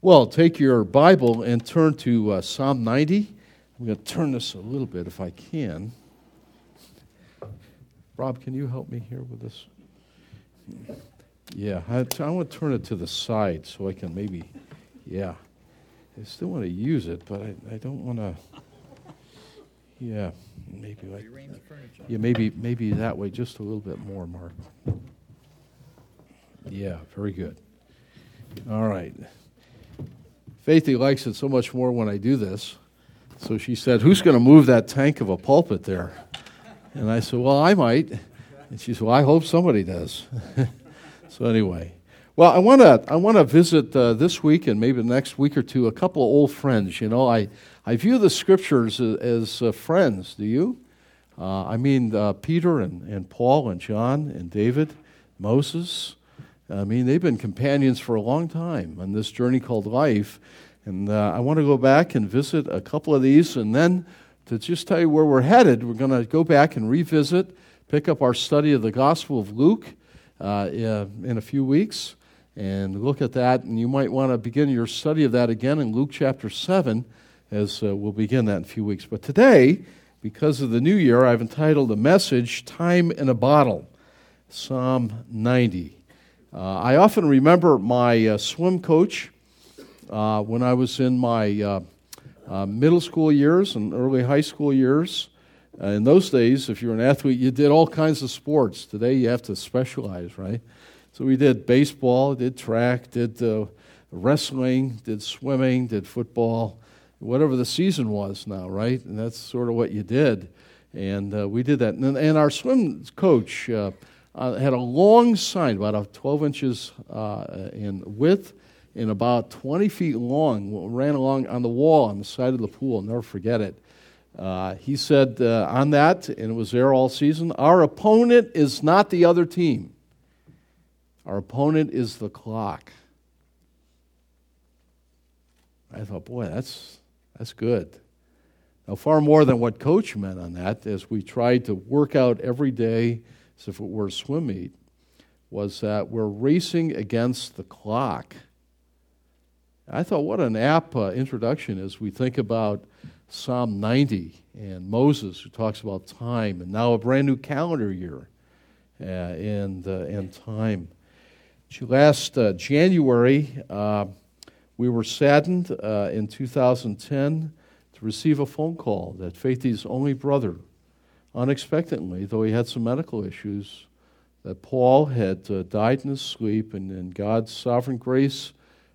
Well, take your Bible and turn to uh, Psalm 90. I'm going to turn this a little bit if I can. Rob, can you help me here with this? Yeah, I, want to turn it to the side so I can maybe, yeah. I still want to use it, but I, I don't want to. Yeah, maybe like. Yeah, maybe maybe that way, just a little bit more, Mark. Yeah, very good. All right. Faithy likes it so much more when I do this. So she said, Who's going to move that tank of a pulpit there? And I said, Well, I might. And she said, Well, I hope somebody does. so, anyway. Well, I want to I want to visit uh, this week and maybe the next week or two a couple of old friends. You know, I, I view the scriptures as, as uh, friends. Do you? Uh, I mean, uh, Peter and, and Paul and John and David, Moses, I mean, they've been companions for a long time on this journey called life. And uh, I want to go back and visit a couple of these. And then to just tell you where we're headed, we're going to go back and revisit, pick up our study of the Gospel of Luke uh, in a few weeks and look at that. And you might want to begin your study of that again in Luke chapter 7, as uh, we'll begin that in a few weeks. But today, because of the new year, I've entitled the message Time in a Bottle, Psalm 90. Uh, I often remember my uh, swim coach uh, when I was in my uh, uh, middle school years and early high school years. In those days, if you were an athlete, you did all kinds of sports. Today, you have to specialize, right? So we did baseball, did track, did wrestling, did swimming, did football, whatever the season was now, right? And that's sort of what you did. And we did that. And, and our swim coach, uh, had a long sign, about 12 inches uh, in width and about 20 feet long, ran along on the wall on the side of the pool. I'll never forget it. Uh, he said uh, on that, and it was there all season, our opponent is not the other team. Our opponent is the clock. I thought, boy, that's, that's good. Now, far more than what coach meant on that, as we tried to work out every day as if it were a swim meet, was that we're racing against the clock. I thought, what an apt uh, introduction as we think about Psalm 90 and Moses, who talks about time, and now a brand new calendar year uh, and, uh, and time. Last uh, January, uh, we were saddened uh, in 2010 to receive a phone call that Faithy's only brother unexpectedly, though he had some medical issues, that Paul had uh, died in his sleep, and, and God's sovereign grace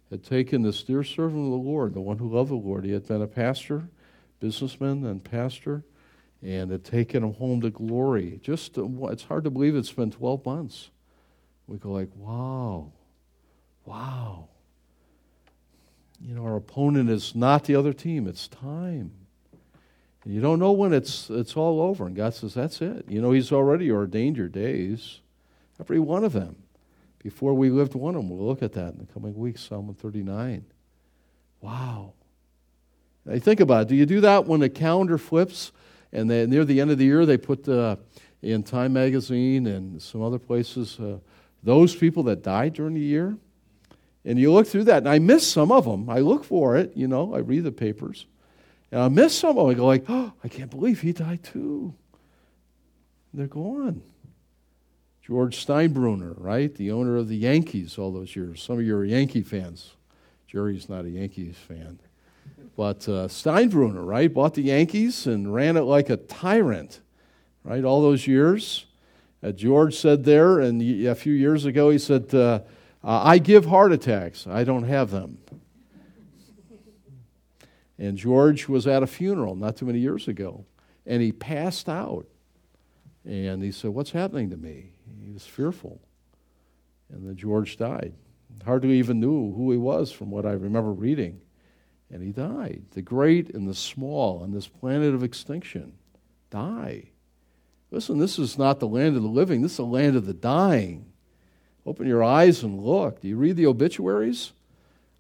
had taken this dear servant of the Lord, the one who loved the Lord. He had been a pastor, businessman, and pastor, and had taken him home to glory. Just uh, it's hard to believe it's been 12 months. We go like, wow, wow. You know, our opponent is not the other team; it's time. You don't know when it's, it's all over. And God says, That's it. You know, He's already ordained your days, every one of them. Before we lived one of them, we'll look at that in the coming weeks, Psalm 39. Wow. Now, think about it. Do you do that when the calendar flips and they, near the end of the year they put uh, in Time Magazine and some other places uh, those people that died during the year? And you look through that, and I miss some of them. I look for it, you know, I read the papers. And I miss someone. I go like, oh, I can't believe he died too. They're gone. George Steinbrenner, right? The owner of the Yankees all those years. Some of you are Yankee fans. Jerry's not a Yankees fan. But uh, Steinbrenner, right? Bought the Yankees and ran it like a tyrant, right? All those years. Uh, George said there, and a few years ago, he said, uh, I give heart attacks. I don't have them. And George was at a funeral not too many years ago, and he passed out. And he said, What's happening to me? He was fearful. And then George died. Hardly even knew who he was from what I remember reading. And he died. The great and the small on this planet of extinction die. Listen, this is not the land of the living, this is the land of the dying. Open your eyes and look. Do you read the obituaries?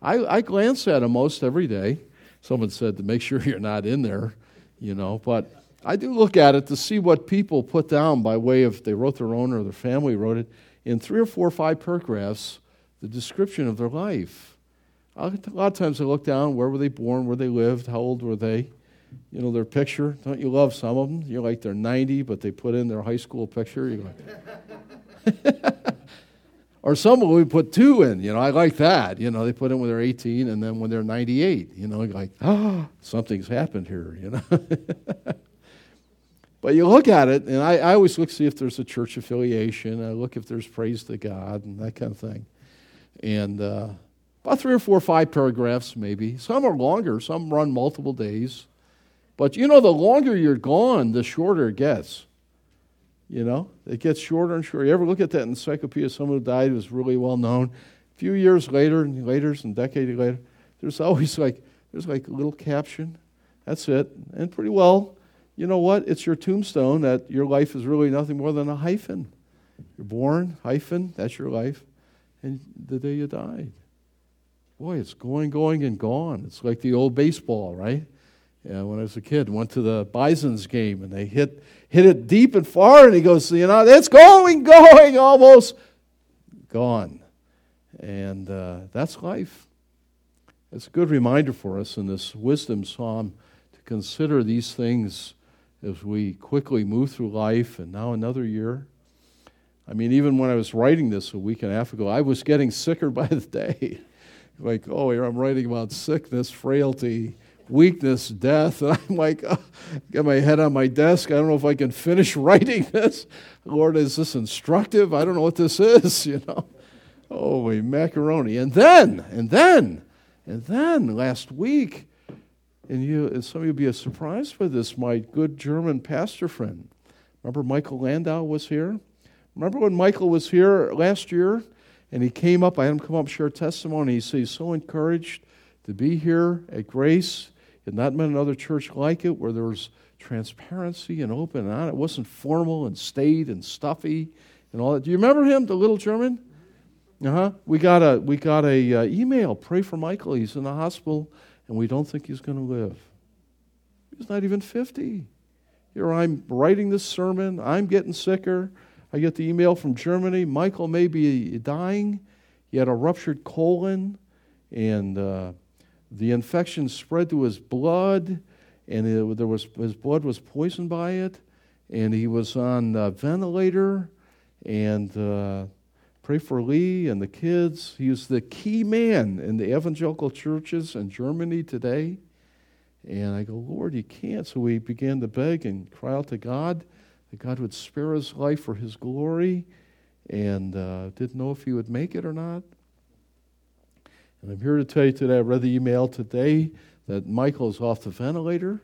I, I glance at them most every day someone said to make sure you're not in there, you know. But I do look at it to see what people put down by way of they wrote their own or their family wrote it in three or four or five paragraphs, the description of their life. A lot of times I look down, where were they born, where they lived, how old were they? You know, their picture. Don't you love some of them? You're like they're 90, but they put in their high school picture. You're like, or some them put two in. You know, I like that. You know, they put in when they're 18 and then when they're 98. You know, like, oh, something's happened here, you know. but you look at it, and I, I always look see if there's a church affiliation. I look if there's praise to God and that kind of thing. And uh, about three or four or five paragraphs, maybe. Some are longer, some run multiple days. But you know, the longer you're gone, the shorter it gets. You know, it gets shorter and shorter. You ever look at that encyclopedia of someone who died was really well known? A few years later, and later, some decades later, there's always like there's like a little caption. That's it, and pretty well. You know what? It's your tombstone that your life is really nothing more than a hyphen. You're born, hyphen, that's your life, and the day you died. Boy, it's going, going, and gone. It's like the old baseball, right? Yeah, when I was a kid, went to the Bison's game and they hit hit it deep and far, and he goes, you know, it's going, going, almost gone, and uh, that's life. It's a good reminder for us in this wisdom psalm to consider these things as we quickly move through life, and now another year. I mean, even when I was writing this a week and a half ago, I was getting sicker by the day. like, oh, here I'm writing about sickness, frailty weakness, death. And I'm like, oh, got my head on my desk. I don't know if I can finish writing this. Lord, is this instructive? I don't know what this is, you know. Holy macaroni. And then, and then, and then last week, and you and some of you will be surprised by this, my good German pastor friend. Remember Michael Landau was here? Remember when Michael was here last year and he came up, I had him come up share testimony. He said he's so encouraged to be here at Grace had not been another church like it where there was transparency and open and on. It wasn't formal and staid and stuffy and all that. Do you remember him, the little German? Uh huh. We got a we got a uh, email. Pray for Michael. He's in the hospital, and we don't think he's going to live. He's not even fifty. Here I'm writing this sermon. I'm getting sicker. I get the email from Germany. Michael may be dying. He had a ruptured colon, and. Uh, the infection spread to his blood, and it, there was, his blood was poisoned by it, and he was on a ventilator. And uh, pray for Lee and the kids. He was the key man in the evangelical churches in Germany today. And I go, Lord, you can't. So we began to beg and cry out to God that God would spare his life for his glory, and uh, didn't know if he would make it or not. And I'm here to tell you today, I read the email today that Michael is off the ventilator.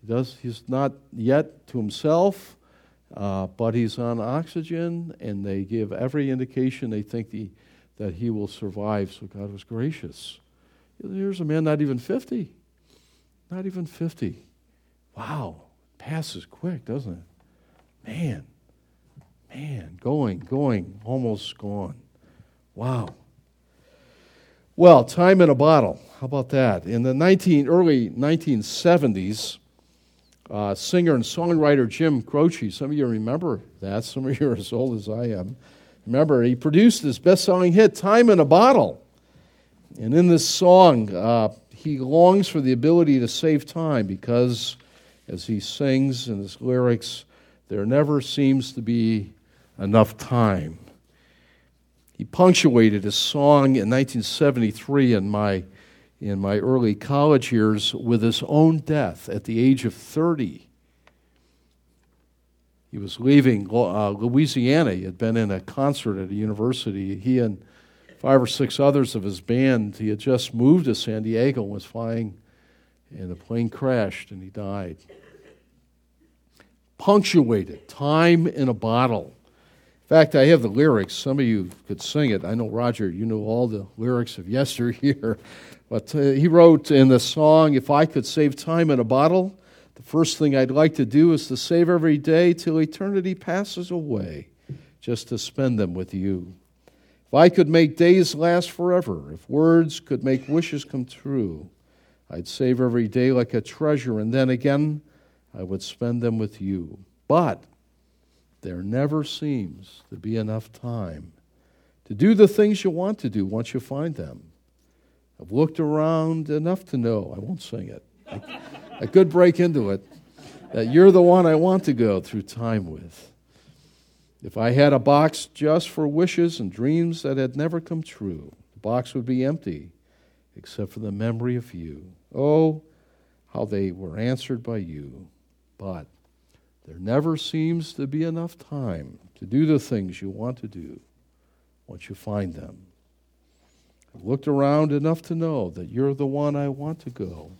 He does, he's not yet to himself, uh, but he's on oxygen, and they give every indication they think the, that he will survive. So God was gracious. Here's a man not even 50. Not even 50. Wow. Passes quick, doesn't it? Man. Man. Going, going, almost gone. Wow. Well, time in a bottle. How about that? In the 19, early 1970s, uh, singer and songwriter Jim Croce, some of you remember that, some of you are as old as I am. Remember, he produced his best selling hit, Time in a Bottle. And in this song, uh, he longs for the ability to save time because, as he sings in his lyrics, there never seems to be enough time. He punctuated his song in 1973 in my, in my early college years with his own death at the age of 30. He was leaving uh, Louisiana. He had been in a concert at a university. He and five or six others of his band, he had just moved to San Diego and was flying, and the plane crashed and he died. Punctuated, time in a bottle. In fact, I have the lyrics. Some of you could sing it. I know, Roger, you know all the lyrics of yesteryear. But uh, he wrote in the song, If I could save time in a bottle, the first thing I'd like to do is to save every day till eternity passes away, just to spend them with you. If I could make days last forever, if words could make wishes come true, I'd save every day like a treasure, and then again I would spend them with you. But there never seems to be enough time to do the things you want to do once you find them. I've looked around enough to know, I won't sing it. I, I could break into it, that you're the one I want to go through time with. If I had a box just for wishes and dreams that had never come true, the box would be empty except for the memory of you. Oh, how they were answered by you. But there never seems to be enough time to do the things you want to do once you find them. I've looked around enough to know that you're the one I want to go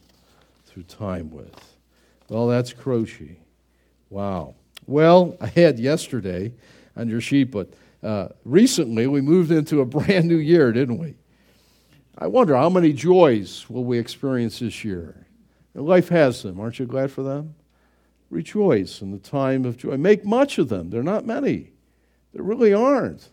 through time with. Well, that's Croce. Wow. Well, I had yesterday on your sheet, but uh, recently we moved into a brand new year, didn't we? I wonder how many joys will we experience this year? Life has them. Aren't you glad for them? Rejoice in the time of joy. Make much of them. They're not many. There really aren't.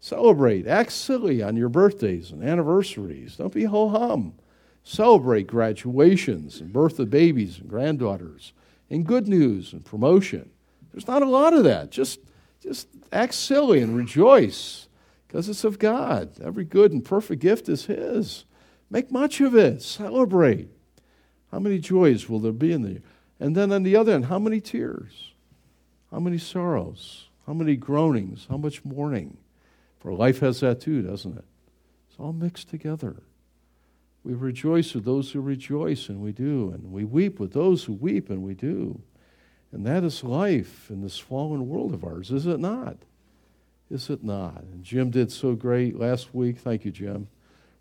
Celebrate. Act silly on your birthdays and anniversaries. Don't be ho hum. Celebrate graduations and birth of babies and granddaughters and good news and promotion. There's not a lot of that. Just, just act silly and rejoice because it's of God. Every good and perfect gift is His. Make much of it. Celebrate. How many joys will there be in the And then on the other end, how many tears? How many sorrows? How many groanings? How much mourning? For life has that too, doesn't it? It's all mixed together. We rejoice with those who rejoice, and we do. And we weep with those who weep, and we do. And that is life in this fallen world of ours, is it not? Is it not? And Jim did so great last week. Thank you, Jim,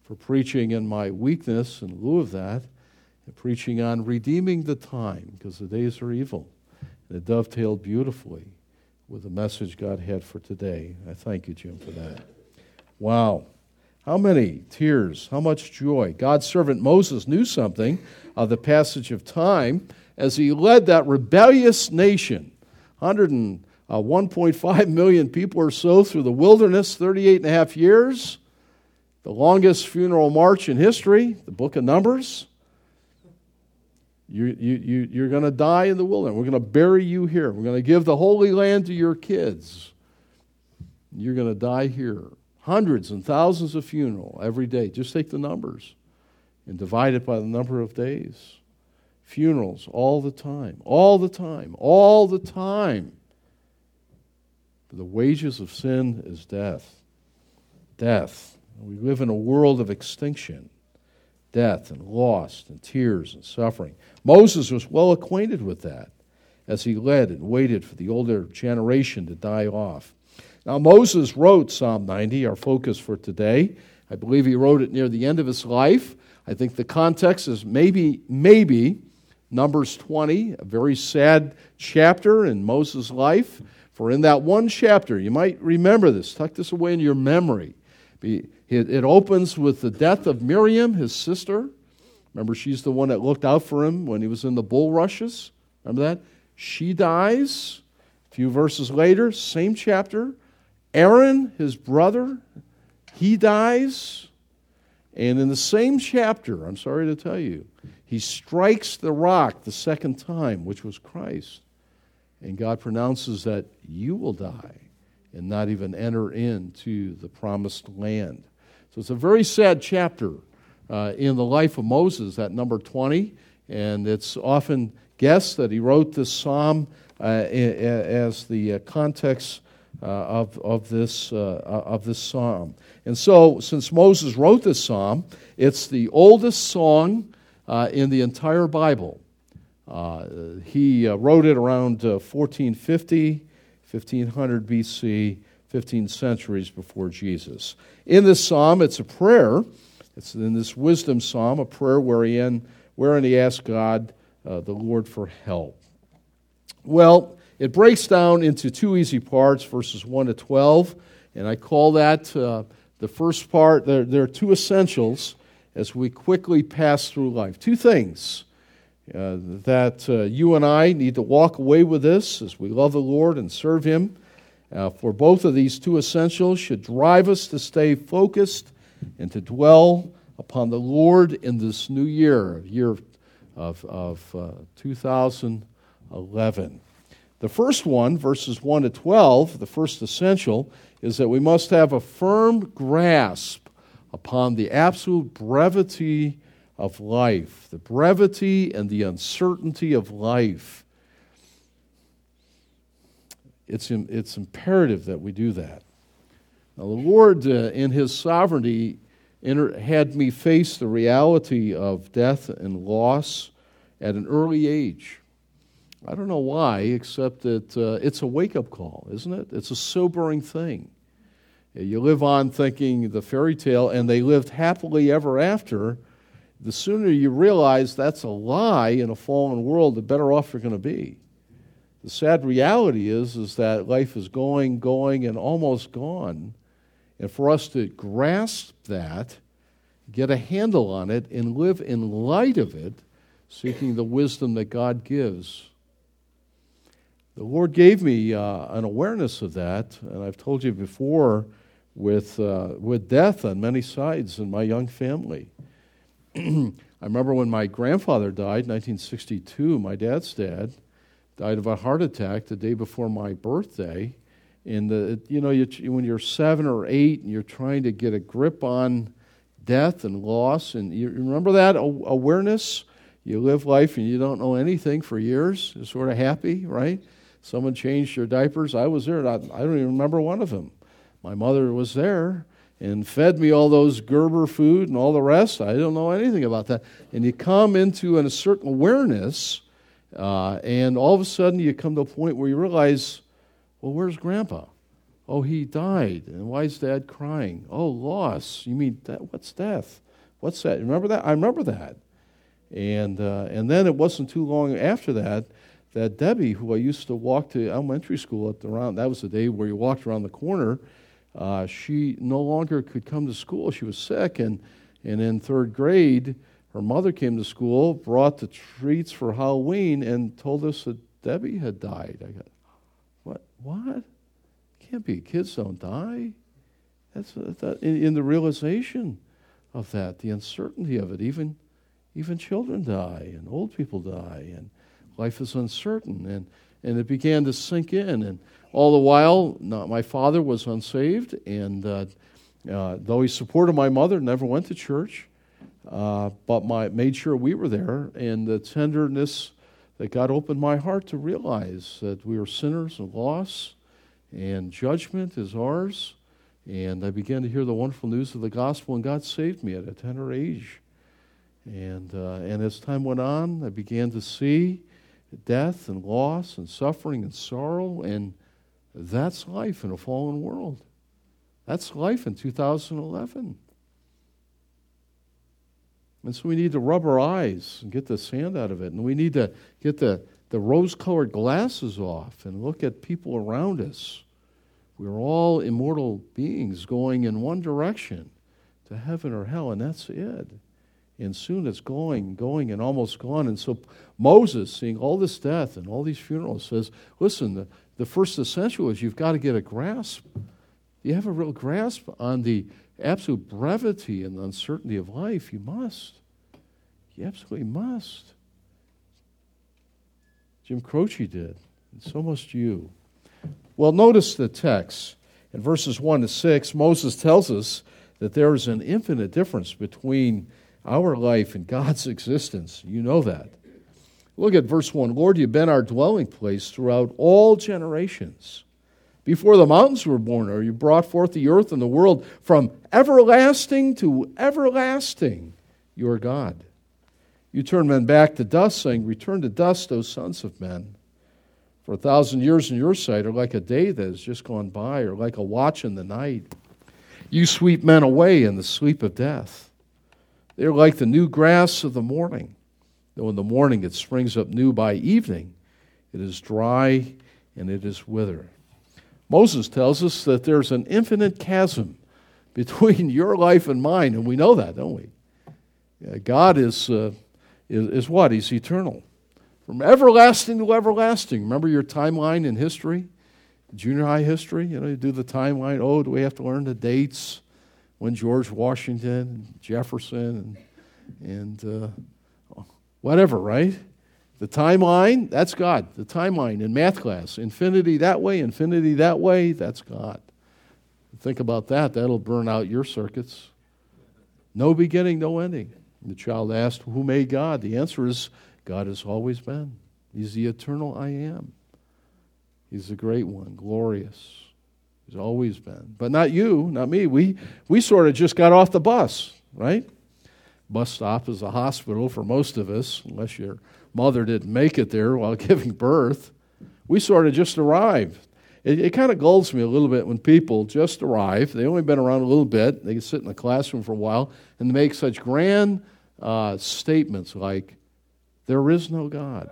for preaching in my weakness in lieu of that, and preaching on redeeming the time, because the days are evil. And it dovetailed beautifully with the message God had for today. I thank you, Jim, for that. Wow. How many tears, how much joy. God's servant Moses knew something of the passage of time as he led that rebellious nation, 100 uh, 1.5 million people or so through the wilderness, 38 and a half years, the longest funeral march in history, the book of Numbers. You, you, you, you're going to die in the wilderness. We're going to bury you here. We're going to give the Holy Land to your kids. You're going to die here. Hundreds and thousands of funeral every day. Just take the numbers and divide it by the number of days. Funerals all the time, all the time, all the time. the wages of sin is death. Death. We live in a world of extinction death and loss and tears and suffering. Moses was well acquainted with that as he led and waited for the older generation to die off. Now, Moses wrote Psalm 90, our focus for today. I believe he wrote it near the end of his life. I think the context is maybe, maybe Numbers 20, a very sad chapter in Moses' life. For in that one chapter, you might remember this, tuck this away in your memory. It opens with the death of Miriam, his sister. Remember, she's the one that looked out for him when he was in the bulrushes. Remember that? She dies. A few verses later, same chapter. Aaron, his brother, he dies. And in the same chapter, I'm sorry to tell you, he strikes the rock the second time, which was Christ. And God pronounces that you will die and not even enter into the promised land. So it's a very sad chapter uh, in the life of Moses, that number 20. And it's often guessed that he wrote this psalm uh, as the uh, context uh, of, of, this, uh, of this psalm. And so, since Moses wrote this psalm, it's the oldest song uh, in the entire Bible. he wrote it around 1450, 1500 BC, 15 centuries before Jesus. In this psalm, it's a prayer. It's in this wisdom psalm, a prayer wherein, wherein he asks God, uh, the Lord, for help. Well, it breaks down into two easy parts, verses 1 to 12, and I call that uh, the first part. There, there, are two essentials as we quickly pass through life. Two things uh, that uh, you and I need to walk away with this as we love the Lord and serve Him. Uh, for both of these two essentials should drive us to stay focused and to dwell upon the Lord in this new year, year of, of uh, 2011. The first one, verses 1 to 12, the first essential, is that we must have a firm grasp upon the absolute brevity of life, the brevity and the uncertainty of life. It's, it's imperative that we do that. Now, the Lord, uh, in His sovereignty, had me face the reality of death and loss at an early age. I don't know why, except that uh, it's a wake up call, isn't it? It's a sobering thing. You live on thinking the fairy tale, and they lived happily ever after. The sooner you realize that's a lie in a fallen world, the better off you're going to be. The sad reality is, is that life is going, going, and almost gone. And for us to grasp that, get a handle on it, and live in light of it, seeking the wisdom that God gives. The Lord gave me uh, an awareness of that, and I've told you before with, uh, with death on many sides in my young family. I remember when my grandfather died, 1962, my dad's dad died of a heart attack the day before my birthday. And the, you know, you, when you're seven or eight and you're trying to get a grip on death and loss, and you remember that awareness. You live life and you don't know anything for years. You're sort of happy, right? Someone changed your diapers. I was there. I don't even remember one of them. My mother was there and fed me all those Gerber food and all the rest. I don't know anything about that. And you come into a certain awareness, uh, and all of a sudden you come to a point where you realize, well, where's Grandpa? Oh, he died. And why is Dad crying? Oh, loss. You mean that? What's death? What's that? Remember that? I remember that. And uh, and then it wasn't too long after that that Debbie, who I used to walk to elementary school at the round, that was the day where you walked around the corner uh, she no longer could come to school. She was sick, and, and in third grade, her mother came to school, brought the treats for Halloween, and told us that Debbie had died. I got, what? What? Can't be. Kids don't die. That's that, in, in the realization of that, the uncertainty of it. Even even children die, and old people die, and life is uncertain, and and it began to sink in, and all the while, my father was unsaved, and uh, uh, though he supported my mother, never went to church, uh, but my, made sure we were there. And the tenderness that God opened my heart to realize that we are sinners and lost, and judgment is ours. And I began to hear the wonderful news of the gospel, and God saved me at a tender age. And, uh, and as time went on, I began to see death and loss and suffering and sorrow and that's life in a fallen world. That's life in 2011. And so we need to rub our eyes and get the sand out of it. And we need to get the, the rose colored glasses off and look at people around us. We're all immortal beings going in one direction to heaven or hell, and that's it. And soon it's going, going, and almost gone. And so Moses, seeing all this death and all these funerals, says, Listen, the, the first essential is you've got to get a grasp. You have a real grasp on the absolute brevity and uncertainty of life. You must. You absolutely must. Jim Croce did, and so must you. Well, notice the text. In verses 1 to 6, Moses tells us that there is an infinite difference between our life and God's existence. You know that. Look at verse 1 Lord, you've been our dwelling place throughout all generations. Before the mountains were born, or you brought forth the earth and the world from everlasting to everlasting, your God. You turn men back to dust, saying, Return to dust, O sons of men. For a thousand years in your sight are like a day that has just gone by, or like a watch in the night. You sweep men away in the sleep of death. They are like the new grass of the morning. Though in the morning it springs up new by evening, it is dry and it is withered. Moses tells us that there's an infinite chasm between your life and mine, and we know that, don't we? God is, uh, is, is what? He's eternal. From everlasting to everlasting. Remember your timeline in history? Junior high history? You know, you do the timeline. Oh, do we have to learn the dates? When George Washington and Jefferson and, and uh, whatever, right? The timeline, that's God. The timeline in math class. Infinity that way, infinity that way, that's God. Think about that. That'll burn out your circuits. No beginning, no ending. The child asked, Who made God? The answer is, God has always been. He's the eternal I am. He's the great one, glorious. Always been. But not you, not me. We, we sort of just got off the bus, right? Bus stop is a hospital for most of us, unless your mother didn't make it there while giving birth. We sort of just arrived. It, it kind of gulls me a little bit when people just arrive. They've only been around a little bit. They can sit in the classroom for a while and they make such grand uh, statements like, There is no God.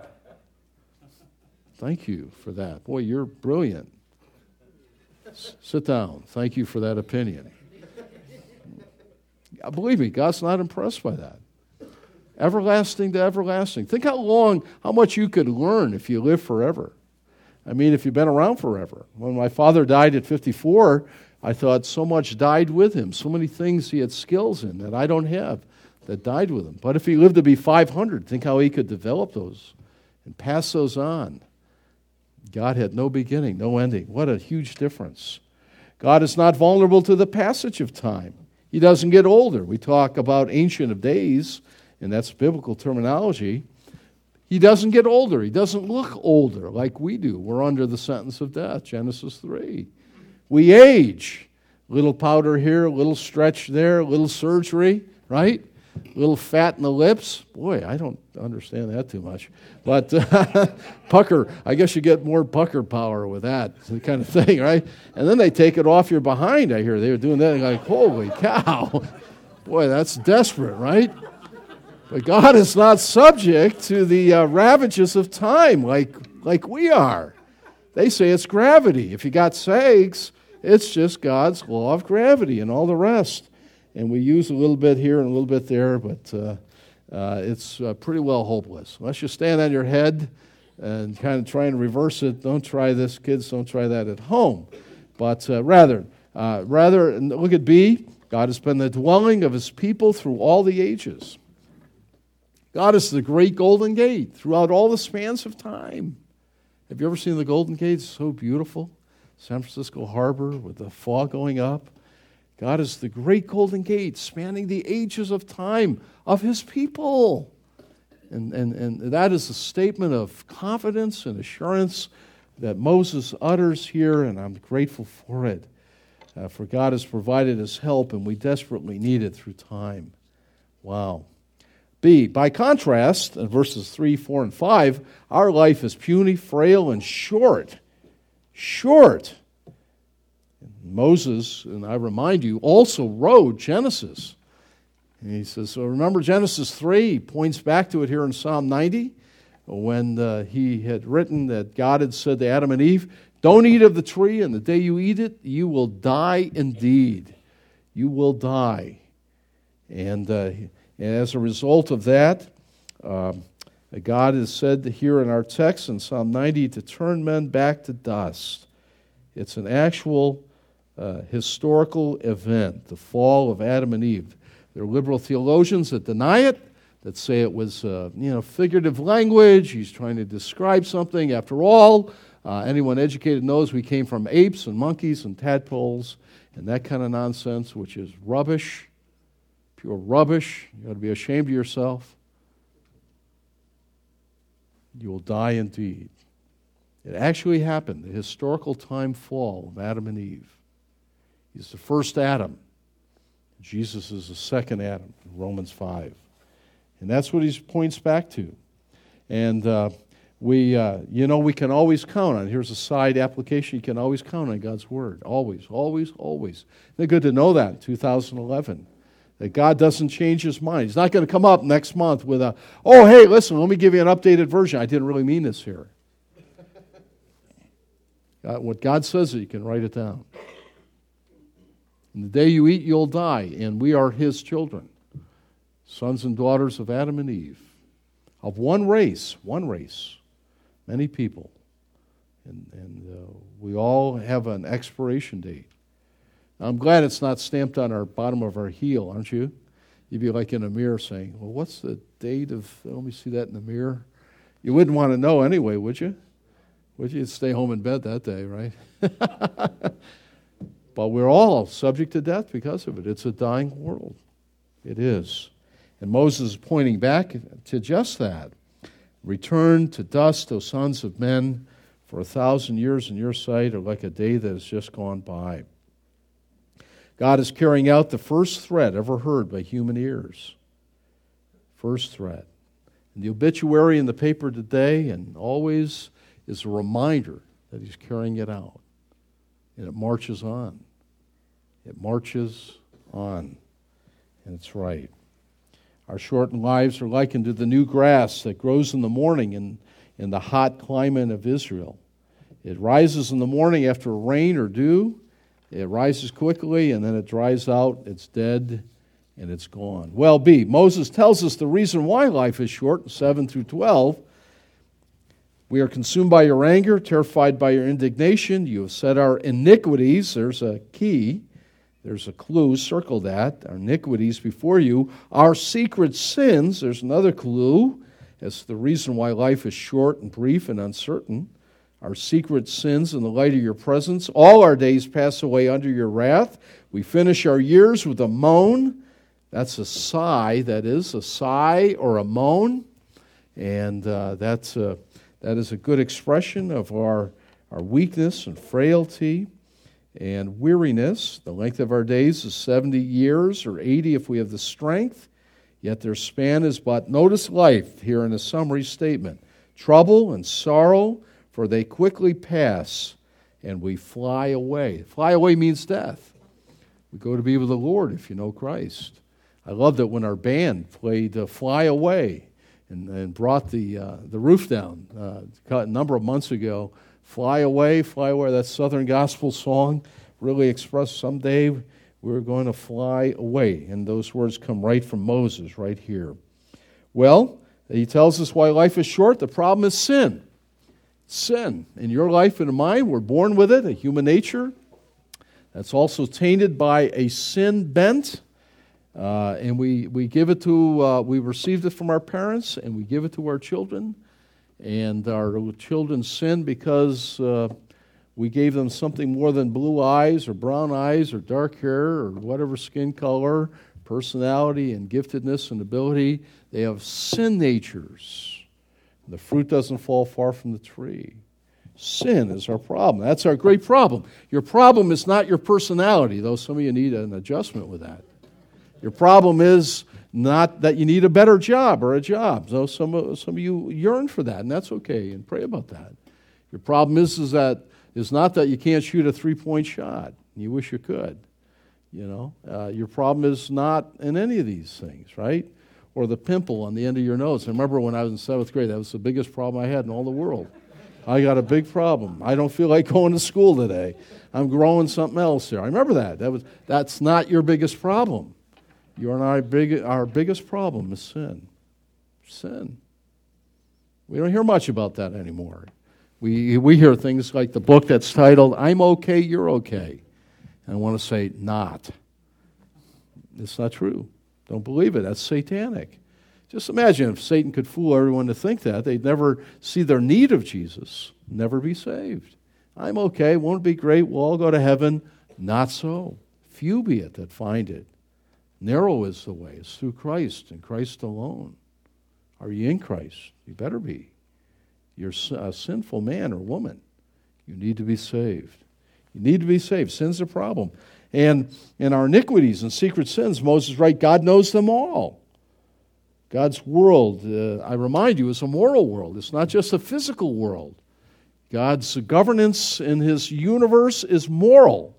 Thank you for that. Boy, you're brilliant. Sit down. Thank you for that opinion. Believe me, God's not impressed by that. Everlasting to everlasting. Think how long, how much you could learn if you live forever. I mean, if you've been around forever. When my father died at 54, I thought so much died with him, so many things he had skills in that I don't have that died with him. But if he lived to be 500, think how he could develop those and pass those on. God had no beginning, no ending. What a huge difference. God is not vulnerable to the passage of time. He doesn't get older. We talk about Ancient of Days, and that's biblical terminology. He doesn't get older. He doesn't look older like we do. We're under the sentence of death, Genesis 3. We age. Little powder here, a little stretch there, a little surgery, right? A little fat in the lips. Boy, I don't understand that too much. But uh, pucker, I guess you get more pucker power with that kind of thing, right? And then they take it off your behind, I hear. They were doing that. Like, holy cow. Boy, that's desperate, right? But God is not subject to the uh, ravages of time like, like we are. They say it's gravity. If you got sags, it's just God's law of gravity and all the rest. And we use a little bit here and a little bit there, but uh, uh, it's uh, pretty well hopeless. Unless you stand on your head and kind of try and reverse it, don't try this, kids. Don't try that at home. But uh, rather, uh, rather, look at B. God has been the dwelling of his people through all the ages. God is the great Golden Gate throughout all the spans of time. Have you ever seen the Golden Gate? It's so beautiful. San Francisco Harbor with the fog going up. God is the great Golden Gate spanning the ages of time of his people. And, and, and that is a statement of confidence and assurance that Moses utters here, and I'm grateful for it. Uh, for God has provided us help, and we desperately need it through time. Wow. B. By contrast, in verses 3, 4, and 5, our life is puny, frail, and short. Short. Moses, and I remind you, also wrote Genesis. And he says, so remember Genesis 3, he points back to it here in Psalm 90, when uh, he had written that God had said to Adam and Eve, Don't eat of the tree, and the day you eat it, you will die indeed. You will die. And uh, as a result of that, um, God is said here in our text in Psalm 90 to turn men back to dust. It's an actual historical event, the fall of Adam and Eve. There are liberal theologians that deny it, that say it was uh, you know figurative language. He's trying to describe something. After all, uh, anyone educated knows we came from apes and monkeys and tadpoles and that kind of nonsense, which is rubbish pure rubbish. You ought to be ashamed of yourself. You will die indeed. It actually happened, the historical time fall of Adam and Eve. He's the first Adam. Jesus is the second Adam, Romans 5. And that's what he points back to. And uh, we, uh, you know, we can always count on. Here's a side application. You can always count on God's word. Always, always, always. It's good to know that in 2011 that God doesn't change his mind. He's not going to come up next month with a, oh, hey, listen, let me give you an updated version. I didn't really mean this here. God, what God says, you can write it down. And the day you eat, you'll die, and we are his children, sons and daughters of Adam and Eve, of one race, one race, many people. And, and uh, we all have an expiration date. I'm glad it's not stamped on our bottom of our heel, aren't you? You'd be like in a mirror saying, Well, what's the date of, let me see that in the mirror? You wouldn't want to know anyway, would you? Would you? Stay home in bed that day, right? but we're all subject to death because of it. It's a dying world. It is. And Moses is pointing back to just that. Return to dust, O sons of men, for a thousand years in your sight are like a day that has just gone by. God is carrying out the first threat ever heard by human ears. First threat. And the obituary in the paper today and always is a reminder that he's carrying it out. And it marches on. It marches on. And it's right. Our shortened lives are likened to the new grass that grows in the morning in, in the hot climate of Israel. It rises in the morning after rain or dew. It rises quickly and then it dries out. It's dead and it's gone. Well, B, Moses tells us the reason why life is short, 7 through 12. We are consumed by your anger, terrified by your indignation. You have set our iniquities, there's a key, there's a clue, circle that, our iniquities before you. Our secret sins, there's another clue as the reason why life is short and brief and uncertain. Our secret sins in the light of your presence. All our days pass away under your wrath. We finish our years with a moan. That's a sigh, that is, a sigh or a moan. And uh, that's a, that is a good expression of our, our weakness and frailty and weariness. The length of our days is 70 years or 80 if we have the strength, yet their span is but, notice life here in a summary statement trouble and sorrow, for they quickly pass and we fly away. Fly away means death. We go to be with the Lord if you know Christ. I love that when our band played uh, Fly Away and, and brought the, uh, the roof down uh, a number of months ago Fly away, fly away. That Southern gospel song really expressed someday we're going to fly away. And those words come right from Moses, right here. Well, he tells us why life is short. The problem is sin. Sin. In your life and in mine, we're born with it, a human nature. That's also tainted by a sin bent. Uh, and we, we give it to, uh, we received it from our parents, and we give it to our children and our children sin because uh, we gave them something more than blue eyes or brown eyes or dark hair or whatever skin color, personality and giftedness and ability. They have sin natures. The fruit doesn't fall far from the tree. Sin is our problem. That's our great problem. Your problem is not your personality, though some of you need an adjustment with that. Your problem is not that you need a better job or a job. So some of, some of you yearn for that, and that's okay, and pray about that. Your problem is, is that is not that you can't shoot a three point shot. You wish you could. You know, uh, your problem is not in any of these things, right? Or the pimple on the end of your nose. I remember when I was in seventh grade, that was the biggest problem I had in all the world. I got a big problem. I don't feel like going to school today. I'm growing something else here. I remember that. That was that's not your biggest problem. You and I, big, our biggest problem is sin. Sin. We don't hear much about that anymore. We, we hear things like the book that's titled, I'm okay, you're okay. And I want to say, not. It's not true. Don't believe it. That's satanic. Just imagine if Satan could fool everyone to think that. They'd never see their need of Jesus, never be saved. I'm okay, won't be great, we'll all go to heaven. Not so. Few be it that find it. Narrow is the way, it's through Christ and Christ alone. Are you in Christ? You better be. You're a sinful man or woman. You need to be saved. You need to be saved. Sin's a problem. And in our iniquities and secret sins, Moses right, God knows them all. God's world, uh, I remind you, is a moral world. It's not just a physical world. God's governance in his universe is moral.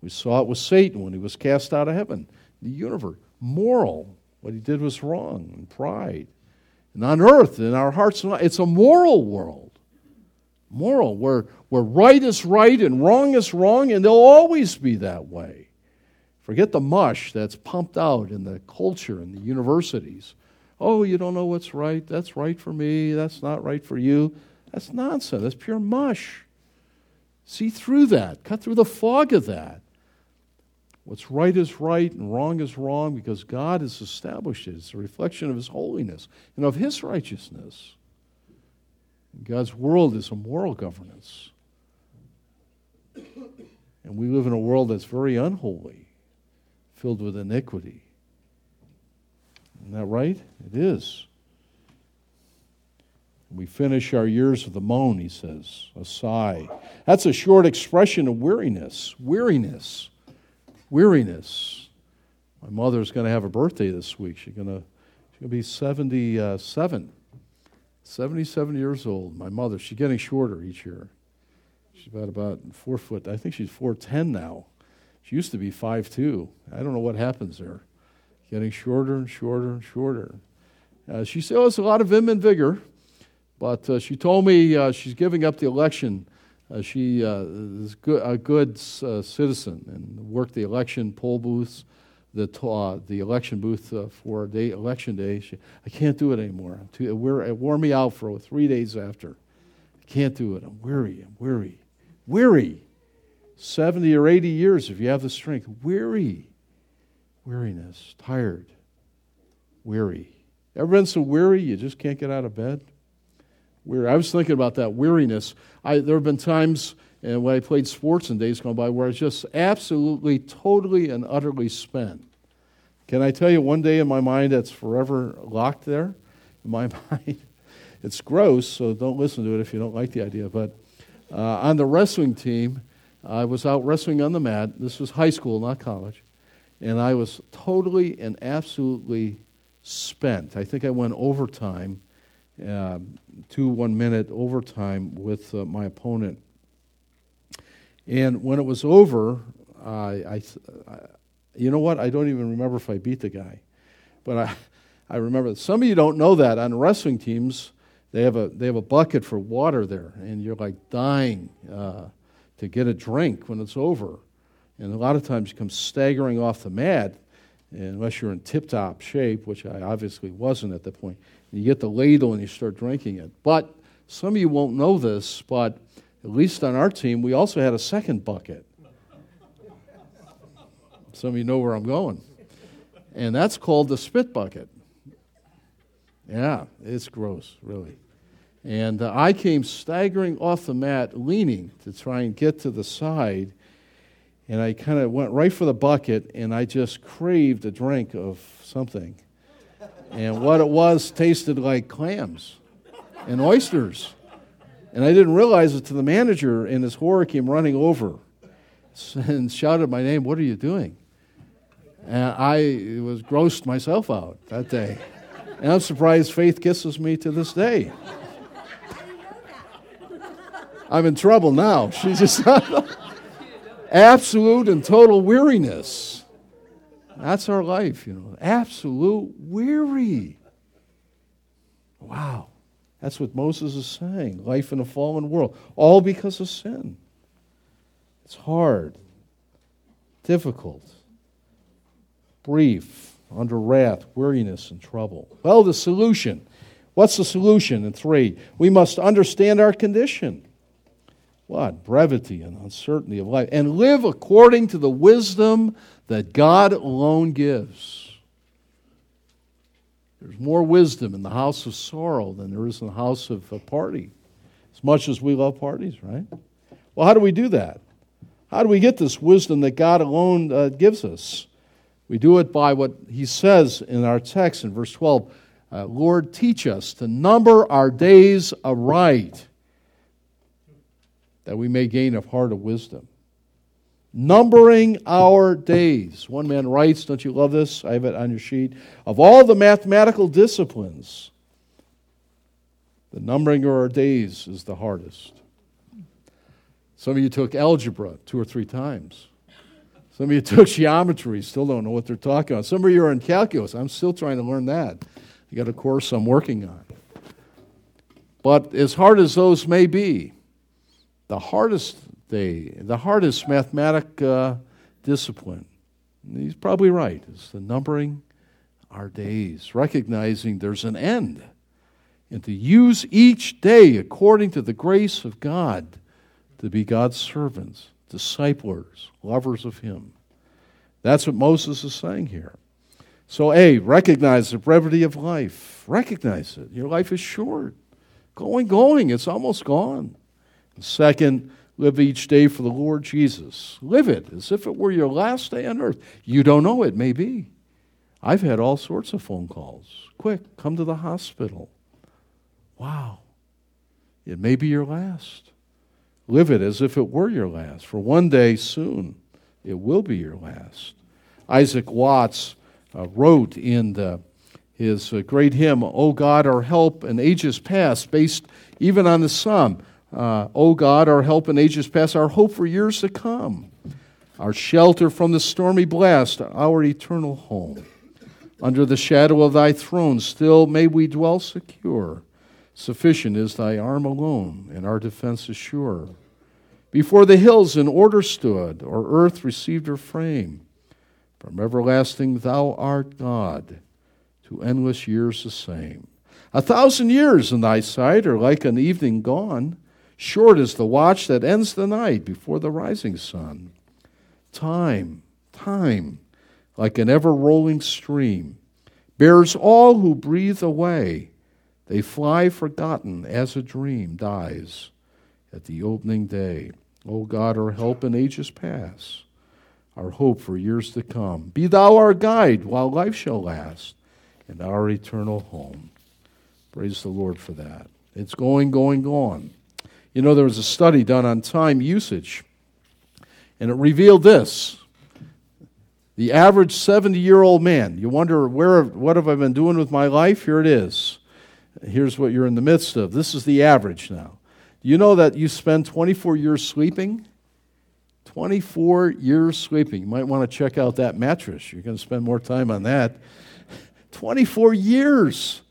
We saw it with Satan when he was cast out of heaven the universe. Moral. What he did was wrong and pride. And on earth, in our hearts, it's a moral world. Moral, where, where right is right and wrong is wrong, and they'll always be that way. Forget the mush that's pumped out in the culture and the universities. Oh, you don't know what's right. That's right for me. That's not right for you. That's nonsense. That's pure mush. See through that. Cut through the fog of that. What's right is right and wrong is wrong because God has established it. It's a reflection of His holiness and of His righteousness. God's world is a moral governance. And we live in a world that's very unholy, filled with iniquity. Isn't that right? It is. We finish our years with a moan, he says, a sigh. That's a short expression of weariness. Weariness. Weariness. My mother's going to have a birthday this week. She's going to, she's going to be 77. 77 years old. My mother, she's getting shorter each year. She's about about four foot. I think she's 4'10 now. She used to be 5'2. I don't know what happens there. Getting shorter and shorter and shorter. Uh, she still has a lot of vim and vigor, but uh, she told me uh, she's giving up the election. Uh, she uh, is good, a good uh, citizen and worked the election poll booths, the, the election booth for day, election day. She, I can't do it anymore. Too, it wore me out for three days after. I can't do it. I'm weary. I'm weary. Weary. 70 or 80 years if you have the strength. Weary. Weariness. Tired. Weary. Ever been so weary you just can't get out of bed? Weary. I was thinking about that weariness. I, there have been times and when I played sports in days gone by where I was just absolutely, totally, and utterly spent. Can I tell you one day in my mind that's forever locked there in my mind? It's gross, so don't listen to it if you don't like the idea. But uh, on the wrestling team, I was out wrestling on the mat. This was high school, not college. And I was totally and absolutely spent. I think I went overtime, uh, two one minute overtime with uh, my opponent. And when it was over, I, I, you know what? I don't even remember if I beat the guy. But I, I remember some of you don't know that on wrestling teams, they have a, they have a bucket for water there, and you're like dying uh, to get a drink when it's over. And a lot of times you come staggering off the mat, unless you're in tip top shape, which I obviously wasn't at that point. You get the ladle and you start drinking it. But some of you won't know this, but at least on our team, we also had a second bucket. Some of you know where I'm going. And that's called the spit bucket. Yeah, it's gross, really. And uh, I came staggering off the mat, leaning to try and get to the side. And I kind of went right for the bucket, and I just craved a drink of something. And what it was tasted like clams and oysters. And I didn't realize it to the manager, and his horror came running over and shouted my name, What are you doing? And I was grossed myself out that day. And I'm surprised Faith kisses me to this day. I'm in trouble now. She's just absolute and total weariness. That's our life, you know. Absolute weary. Wow. That's what Moses is saying. Life in a fallen world. All because of sin. It's hard, difficult, brief, under wrath, weariness, and trouble. Well, the solution. What's the solution? In three, we must understand our condition. What? Brevity and uncertainty of life. And live according to the wisdom that God alone gives. There's more wisdom in the house of sorrow than there is in the house of a party. As much as we love parties, right? Well, how do we do that? How do we get this wisdom that God alone uh, gives us? We do it by what he says in our text in verse 12 uh, Lord, teach us to number our days aright that we may gain a heart of wisdom. Numbering our days. One man writes, don't you love this? I have it on your sheet. Of all the mathematical disciplines, the numbering of our days is the hardest. Some of you took algebra two or three times. Some of you took geometry, still don't know what they're talking about. Some of you are in calculus. I'm still trying to learn that. I got a course I'm working on. But as hard as those may be, the hardest day, the hardest mathematic uh, discipline, he's probably right, is the numbering our days, recognizing there's an end, and to use each day according to the grace of God to be God's servants, disciplers, lovers of Him. That's what Moses is saying here. So, A, recognize the brevity of life. Recognize it. Your life is short. Going, going, it's almost gone. Second, live each day for the Lord Jesus. Live it as if it were your last day on earth. You don't know it, may be. I've had all sorts of phone calls. Quick, come to the hospital. Wow. It may be your last. Live it as if it were your last, for one day soon it will be your last. Isaac Watts uh, wrote in the, his uh, great hymn, O God, our help in ages past, based even on the psalm, uh, O God, our help in ages past, our hope for years to come, our shelter from the stormy blast, our eternal home. Under the shadow of thy throne, still may we dwell secure. Sufficient is thy arm alone, and our defense is sure. Before the hills in order stood, or earth received her frame. From everlasting thou art God, to endless years the same. A thousand years in thy sight are like an evening gone. Short is the watch that ends the night before the rising sun. Time, time, like an ever rolling stream, bears all who breathe away. They fly forgotten as a dream dies at the opening day. O God, our help in ages past, our hope for years to come. Be thou our guide while life shall last, and our eternal home. Praise the Lord for that. It's going, going, going. You know, there was a study done on time usage, and it revealed this. The average 70 year old man, you wonder, where, what have I been doing with my life? Here it is. Here's what you're in the midst of. This is the average now. You know that you spend 24 years sleeping? 24 years sleeping. You might want to check out that mattress. You're going to spend more time on that. 24 years.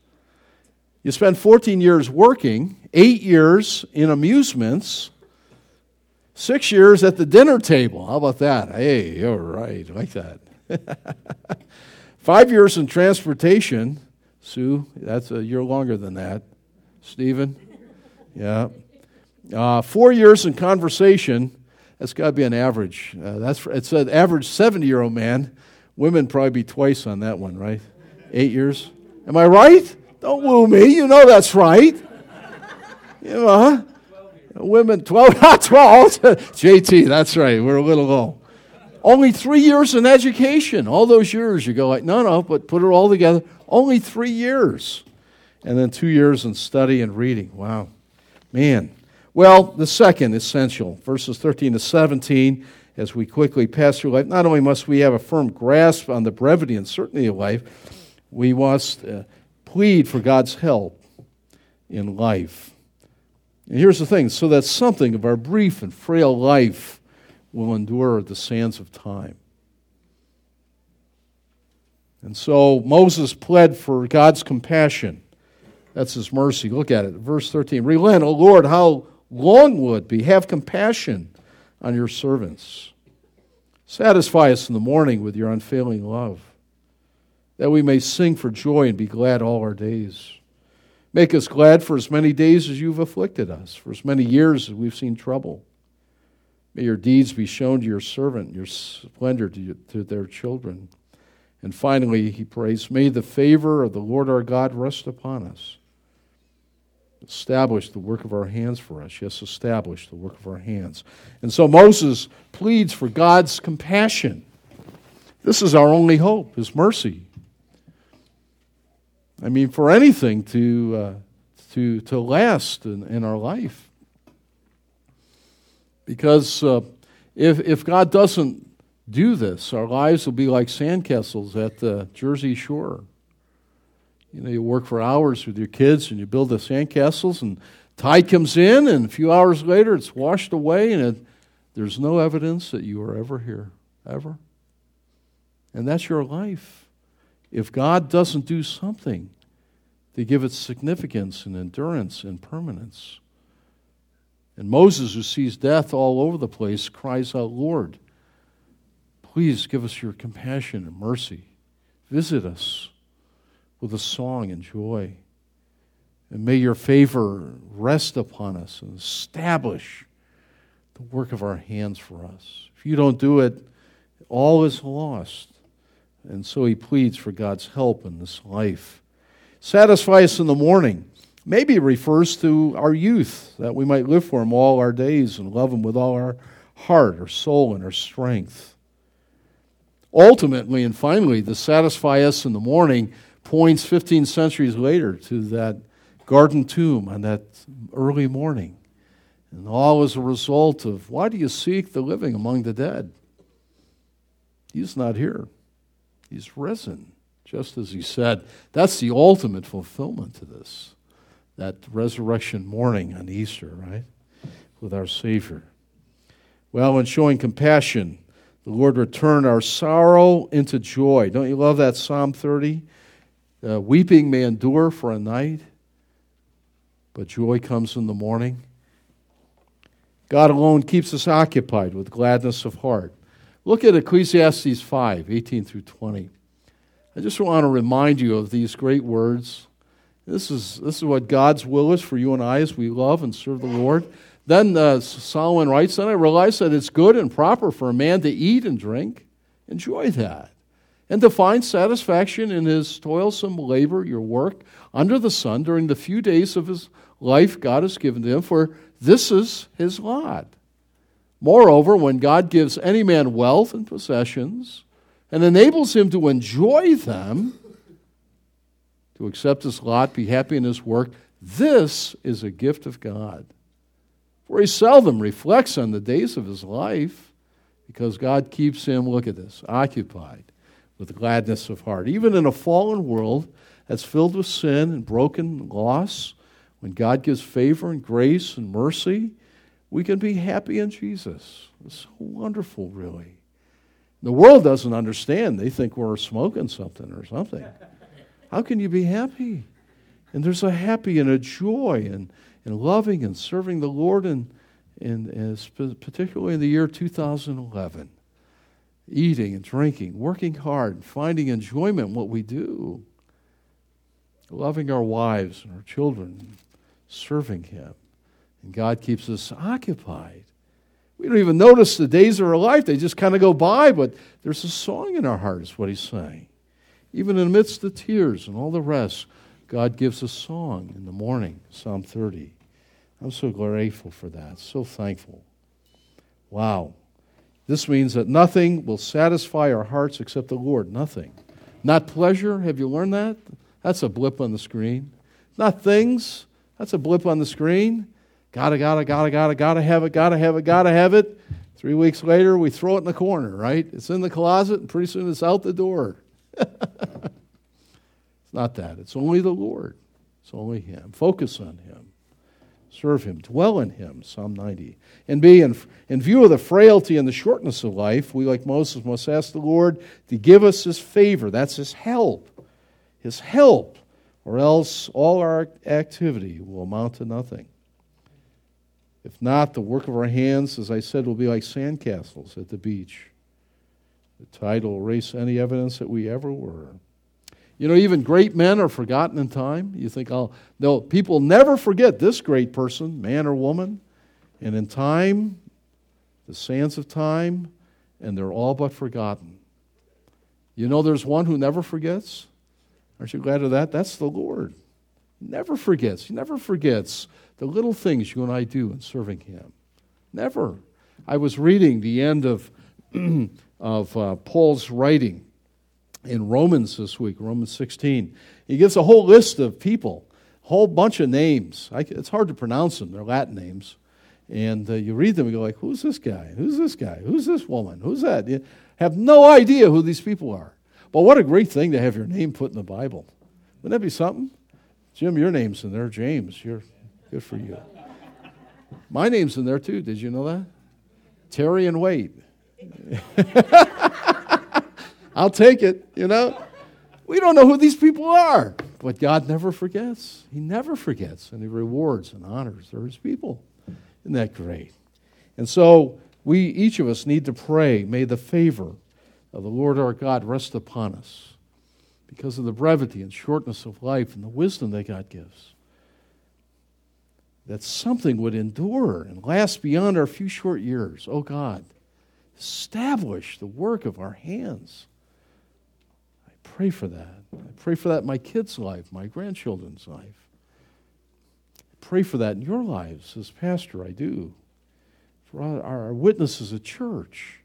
You spend 14 years working, eight years in amusements, six years at the dinner table. How about that? Hey, you're right. like that. Five years in transportation. Sue, that's a year longer than that. Stephen? Yeah. Uh, four years in conversation. That's got to be an average. Uh, that's it's an average 70 year old man. Women probably be twice on that one, right? Eight years. Am I right? Don't woo me. You know that's right. You know? Women, 12, not 12. JT, that's right. We're a little low. Only three years in education. All those years, you go like, no, no, but put it all together. Only three years. And then two years in study and reading. Wow. Man. Well, the second essential, verses 13 to 17, as we quickly pass through life, not only must we have a firm grasp on the brevity and certainty of life, we must uh, plead for God's help in life. And here's the thing so that something of our brief and frail life will endure the sands of time. And so Moses pled for God's compassion. That's his mercy. Look at it. Verse 13 Relent, O Lord, how long would be. Have compassion on your servants. Satisfy us in the morning with your unfailing love, that we may sing for joy and be glad all our days. Make us glad for as many days as you've afflicted us, for as many years as we've seen trouble. May your deeds be shown to your servant, your splendor to, to their children. And finally, he prays, May the favor of the Lord our God rest upon us establish the work of our hands for us. Yes, establish the work of our hands. And so Moses pleads for God's compassion. This is our only hope, His mercy. I mean, for anything to, uh, to, to last in, in our life. Because uh, if, if God doesn't do this, our lives will be like sandcastles at the Jersey Shore. You know, you work for hours with your kids and you build the sandcastles, and tide comes in, and a few hours later it's washed away, and it, there's no evidence that you were ever here, ever. And that's your life. If God doesn't do something to give it significance and endurance and permanence. And Moses, who sees death all over the place, cries out, Lord, please give us your compassion and mercy. Visit us with a song and joy. And may your favor rest upon us and establish the work of our hands for us. If you don't do it, all is lost. And so he pleads for God's help in this life. Satisfy us in the morning. Maybe refers to our youth, that we might live for him all our days and love him with all our heart, our soul, and our strength. ultimately and finally to satisfy us in the morning points 15 centuries later to that garden tomb on that early morning. And all as a result of why do you seek the living among the dead? He's not here, he's risen, just as he said. That's the ultimate fulfillment to this, that resurrection morning on Easter, right? With our Savior. Well, in showing compassion, the Lord returned our sorrow into joy. Don't you love that Psalm 30? Uh, weeping may endure for a night, but joy comes in the morning. God alone keeps us occupied with gladness of heart. Look at Ecclesiastes 5 18 through 20. I just want to remind you of these great words. This is, this is what God's will is for you and I as we love and serve the Lord. Then uh, Solomon writes, Then I realized that it's good and proper for a man to eat and drink. Enjoy that. And to find satisfaction in his toilsome labor, your work, under the sun during the few days of his life God has given to him, for this is his lot. Moreover, when God gives any man wealth and possessions and enables him to enjoy them, to accept his lot, be happy in his work, this is a gift of God. For he seldom reflects on the days of his life because God keeps him, look at this, occupied with gladness of heart. Even in a fallen world that's filled with sin and broken loss, when God gives favor and grace and mercy, we can be happy in Jesus. It's so wonderful, really. The world doesn't understand. They think we're smoking something or something. How can you be happy? And there's a happy and a joy and and loving and serving the Lord, and, and, and particularly in the year 2011. Eating and drinking, working hard, finding enjoyment in what we do, loving our wives and our children, serving Him. And God keeps us occupied. We don't even notice the days of our life, they just kind of go by, but there's a song in our heart, is what He's saying. Even in the tears and all the rest, God gives a song in the morning, Psalm 30. I'm so grateful for that, so thankful. Wow. This means that nothing will satisfy our hearts except the Lord. Nothing. Not pleasure. Have you learned that? That's a blip on the screen. Not things. That's a blip on the screen. Gotta, gotta, gotta, gotta, gotta have it, gotta have it, gotta have it. Three weeks later, we throw it in the corner, right? It's in the closet, and pretty soon it's out the door. It's not that. It's only the Lord. It's only Him. Focus on Him. Serve Him. Dwell in Him. Psalm 90. And B, in, in view of the frailty and the shortness of life, we, like Moses, must ask the Lord to give us His favor. That's His help. His help. Or else all our activity will amount to nothing. If not, the work of our hands, as I said, will be like sandcastles at the beach. The tide will erase any evidence that we ever were. You know, even great men are forgotten in time. You think, oh, no, people never forget this great person, man or woman. And in time, the sands of time, and they're all but forgotten. You know, there's one who never forgets. Aren't you glad of that? That's the Lord. Never forgets. He never forgets the little things you and I do in serving Him. Never. I was reading the end of, of uh, Paul's writing in Romans this week, Romans 16. He gives a whole list of people, a whole bunch of names. I, it's hard to pronounce them, they're Latin names. And uh, you read them and go like, who's this guy? Who's this guy? Who's this woman? Who's that? You have no idea who these people are. But what a great thing to have your name put in the Bible. Wouldn't that be something? Jim, your name's in there. James, you're good for you. My name's in there too. Did you know that? Terry and Wade. I'll take it, you know? We don't know who these people are, but God never forgets. He never forgets, and He rewards and honors His people. Isn't that great? And so, we, each of us, need to pray, may the favor of the Lord our God rest upon us because of the brevity and shortness of life and the wisdom that God gives. That something would endure and last beyond our few short years. Oh God, establish the work of our hands I pray for that. I pray for that in my kids' life, my grandchildren's life. I pray for that in your lives as pastor, I do. For our, our witnesses at church.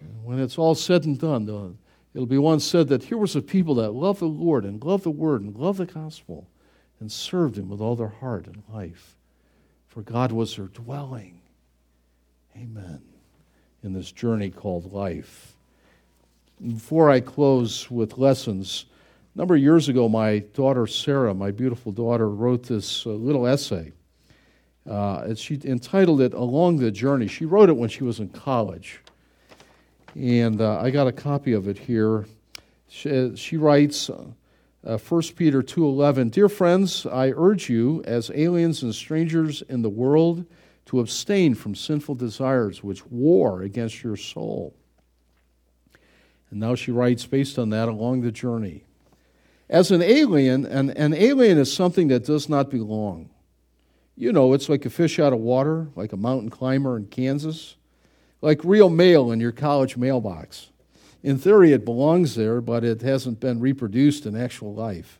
And when it's all said and done, it'll be one said that here was a people that loved the Lord and loved the Word and loved the gospel and served Him with all their heart and life. For God was their dwelling. Amen. In this journey called life. Before I close with lessons, a number of years ago, my daughter Sarah, my beautiful daughter, wrote this uh, little essay. Uh, she entitled it Along the Journey. She wrote it when she was in college. And uh, I got a copy of it here. She, uh, she writes, uh, 1 Peter 2.11, Dear friends, I urge you, as aliens and strangers in the world, to abstain from sinful desires which war against your soul. And now she writes based on that along the journey. As an alien, an, an alien is something that does not belong. You know, it's like a fish out of water, like a mountain climber in Kansas, like real mail in your college mailbox. In theory, it belongs there, but it hasn't been reproduced in actual life.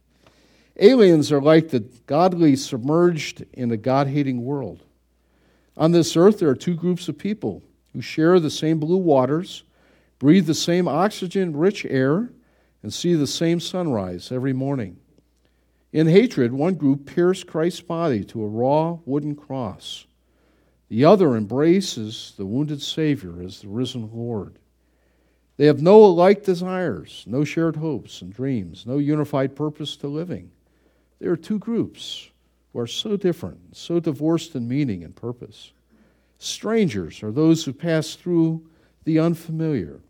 Aliens are like the godly submerged in a God hating world. On this earth, there are two groups of people who share the same blue waters, breathe the same oxygen rich air, and see the same sunrise every morning. In hatred, one group pierced Christ's body to a raw wooden cross. The other embraces the wounded Savior as the risen Lord. They have no alike desires, no shared hopes and dreams, no unified purpose to living. There are two groups who are so different, so divorced in meaning and purpose. Strangers are those who pass through the unfamiliar.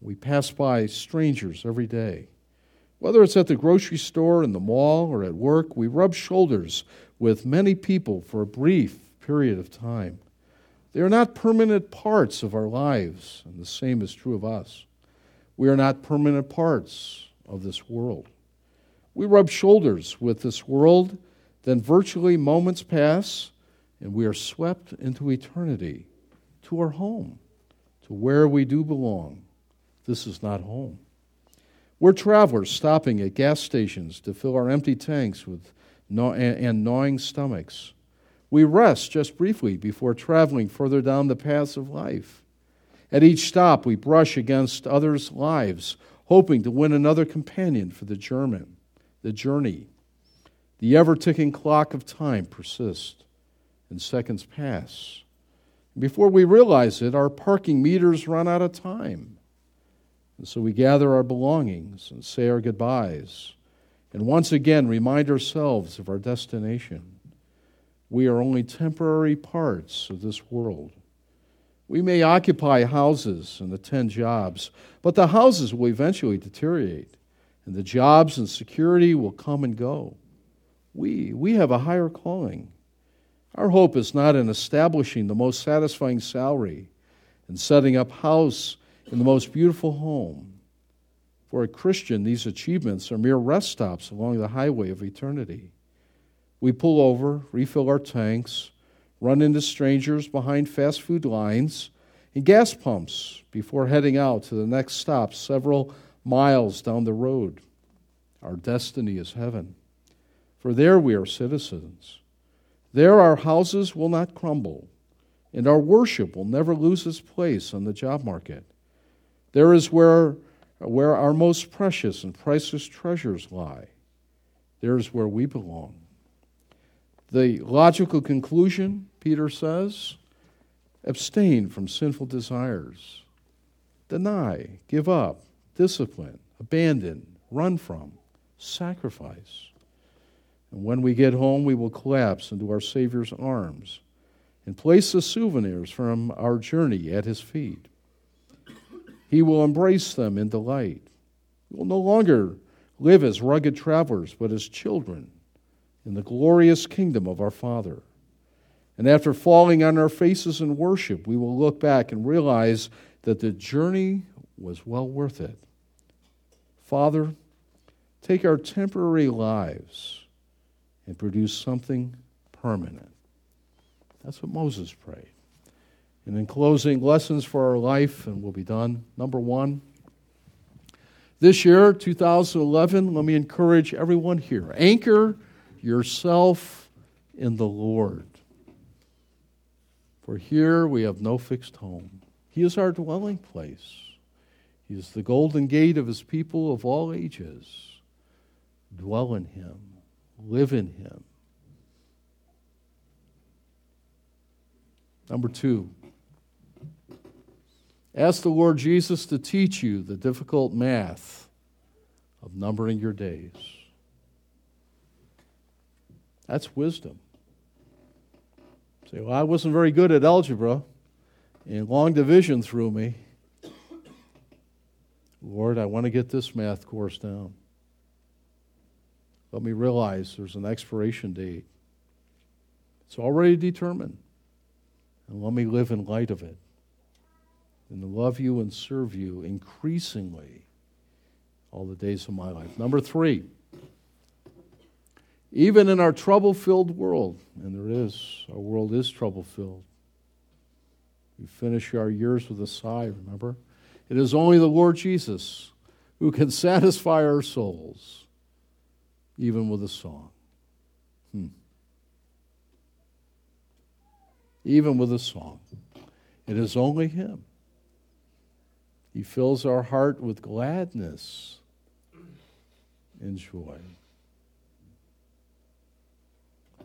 We pass by strangers every day. Whether it's at the grocery store, in the mall, or at work, we rub shoulders with many people for a brief period of time. They are not permanent parts of our lives, and the same is true of us. We are not permanent parts of this world. We rub shoulders with this world, then virtually moments pass, and we are swept into eternity, to our home, to where we do belong. This is not home. We're travelers stopping at gas stations to fill our empty tanks with gnaw- and gnawing stomachs. We rest just briefly before traveling further down the paths of life. At each stop, we brush against others' lives, hoping to win another companion for the German, the journey. The ever ticking clock of time persists, and seconds pass. Before we realize it, our parking meters run out of time. And so we gather our belongings and say our goodbyes, and once again remind ourselves of our destination. We are only temporary parts of this world. We may occupy houses and attend jobs, but the houses will eventually deteriorate, and the jobs and security will come and go. We, we have a higher calling. Our hope is not in establishing the most satisfying salary and setting up house in the most beautiful home. For a Christian, these achievements are mere rest stops along the highway of eternity. We pull over, refill our tanks, run into strangers behind fast food lines and gas pumps before heading out to the next stop several miles down the road. Our destiny is heaven, for there we are citizens. There our houses will not crumble, and our worship will never lose its place on the job market. There is where, where our most precious and priceless treasures lie. There is where we belong. The logical conclusion, Peter says, abstain from sinful desires. Deny, give up, discipline, abandon, run from, sacrifice. And when we get home, we will collapse into our Savior's arms and place the souvenirs from our journey at his feet. He will embrace them in delight. We will no longer live as rugged travelers, but as children in the glorious kingdom of our Father. And after falling on our faces in worship, we will look back and realize that the journey was well worth it. Father, take our temporary lives and produce something permanent. That's what Moses prayed. And in closing, lessons for our life, and we'll be done. Number one, this year, 2011, let me encourage everyone here anchor yourself in the Lord. For here we have no fixed home. He is our dwelling place. He is the golden gate of his people of all ages. Dwell in him, live in him. Number two, ask the Lord Jesus to teach you the difficult math of numbering your days. That's wisdom. Say, well, I wasn't very good at algebra, and long division threw me. Lord, I want to get this math course down. Let me realize there's an expiration date. It's already determined. And let me live in light of it. And love you and serve you increasingly all the days of my life. Number three, even in our trouble filled world, and there is, our world is trouble filled. We finish our years with a sigh, remember? It is only the Lord Jesus who can satisfy our souls, even with a song. Hmm. Even with a song. It is only Him. He fills our heart with gladness and joy.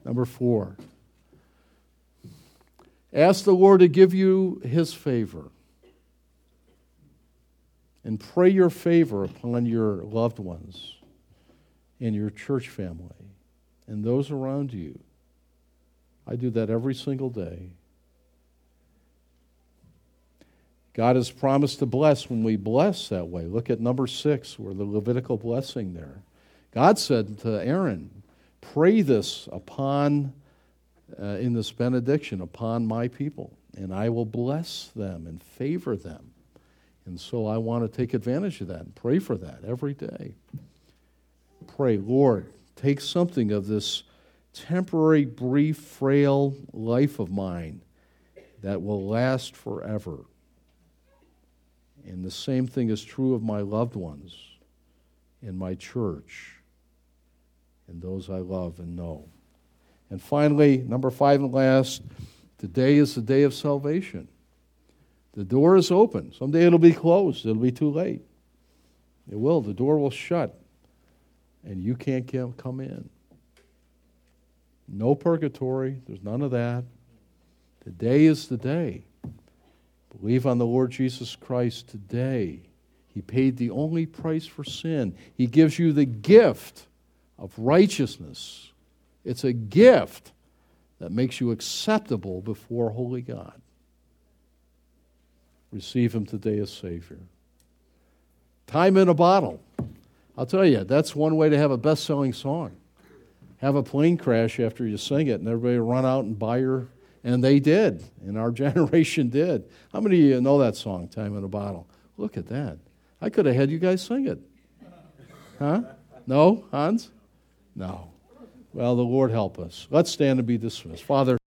Number four, ask the Lord to give you his favor. And pray your favor upon your loved ones and your church family and those around you. I do that every single day. God has promised to bless when we bless that way. Look at Numbers six, where the Levitical blessing there. God said to Aaron, pray this upon, uh, in this benediction, upon my people, and I will bless them and favor them. And so I want to take advantage of that and pray for that every day. Pray, Lord, take something of this temporary, brief, frail life of mine that will last forever. And the same thing is true of my loved ones in my church and those I love and know. And finally, number five and last, today is the day of salvation. The door is open. Someday it'll be closed. It'll be too late. It will. The door will shut, and you can't come in. No purgatory. There's none of that. Today is the day. Believe on the Lord Jesus Christ today. He paid the only price for sin. He gives you the gift of righteousness. It's a gift that makes you acceptable before holy God. Receive Him today as Savior. Time in a bottle. I'll tell you, that's one way to have a best selling song. Have a plane crash after you sing it, and everybody run out and buy your. And they did, and our generation did. How many of you know that song, Time in a Bottle? Look at that. I could have had you guys sing it. Huh? No, Hans? No. Well, the Lord help us. Let's stand and be dismissed. Father,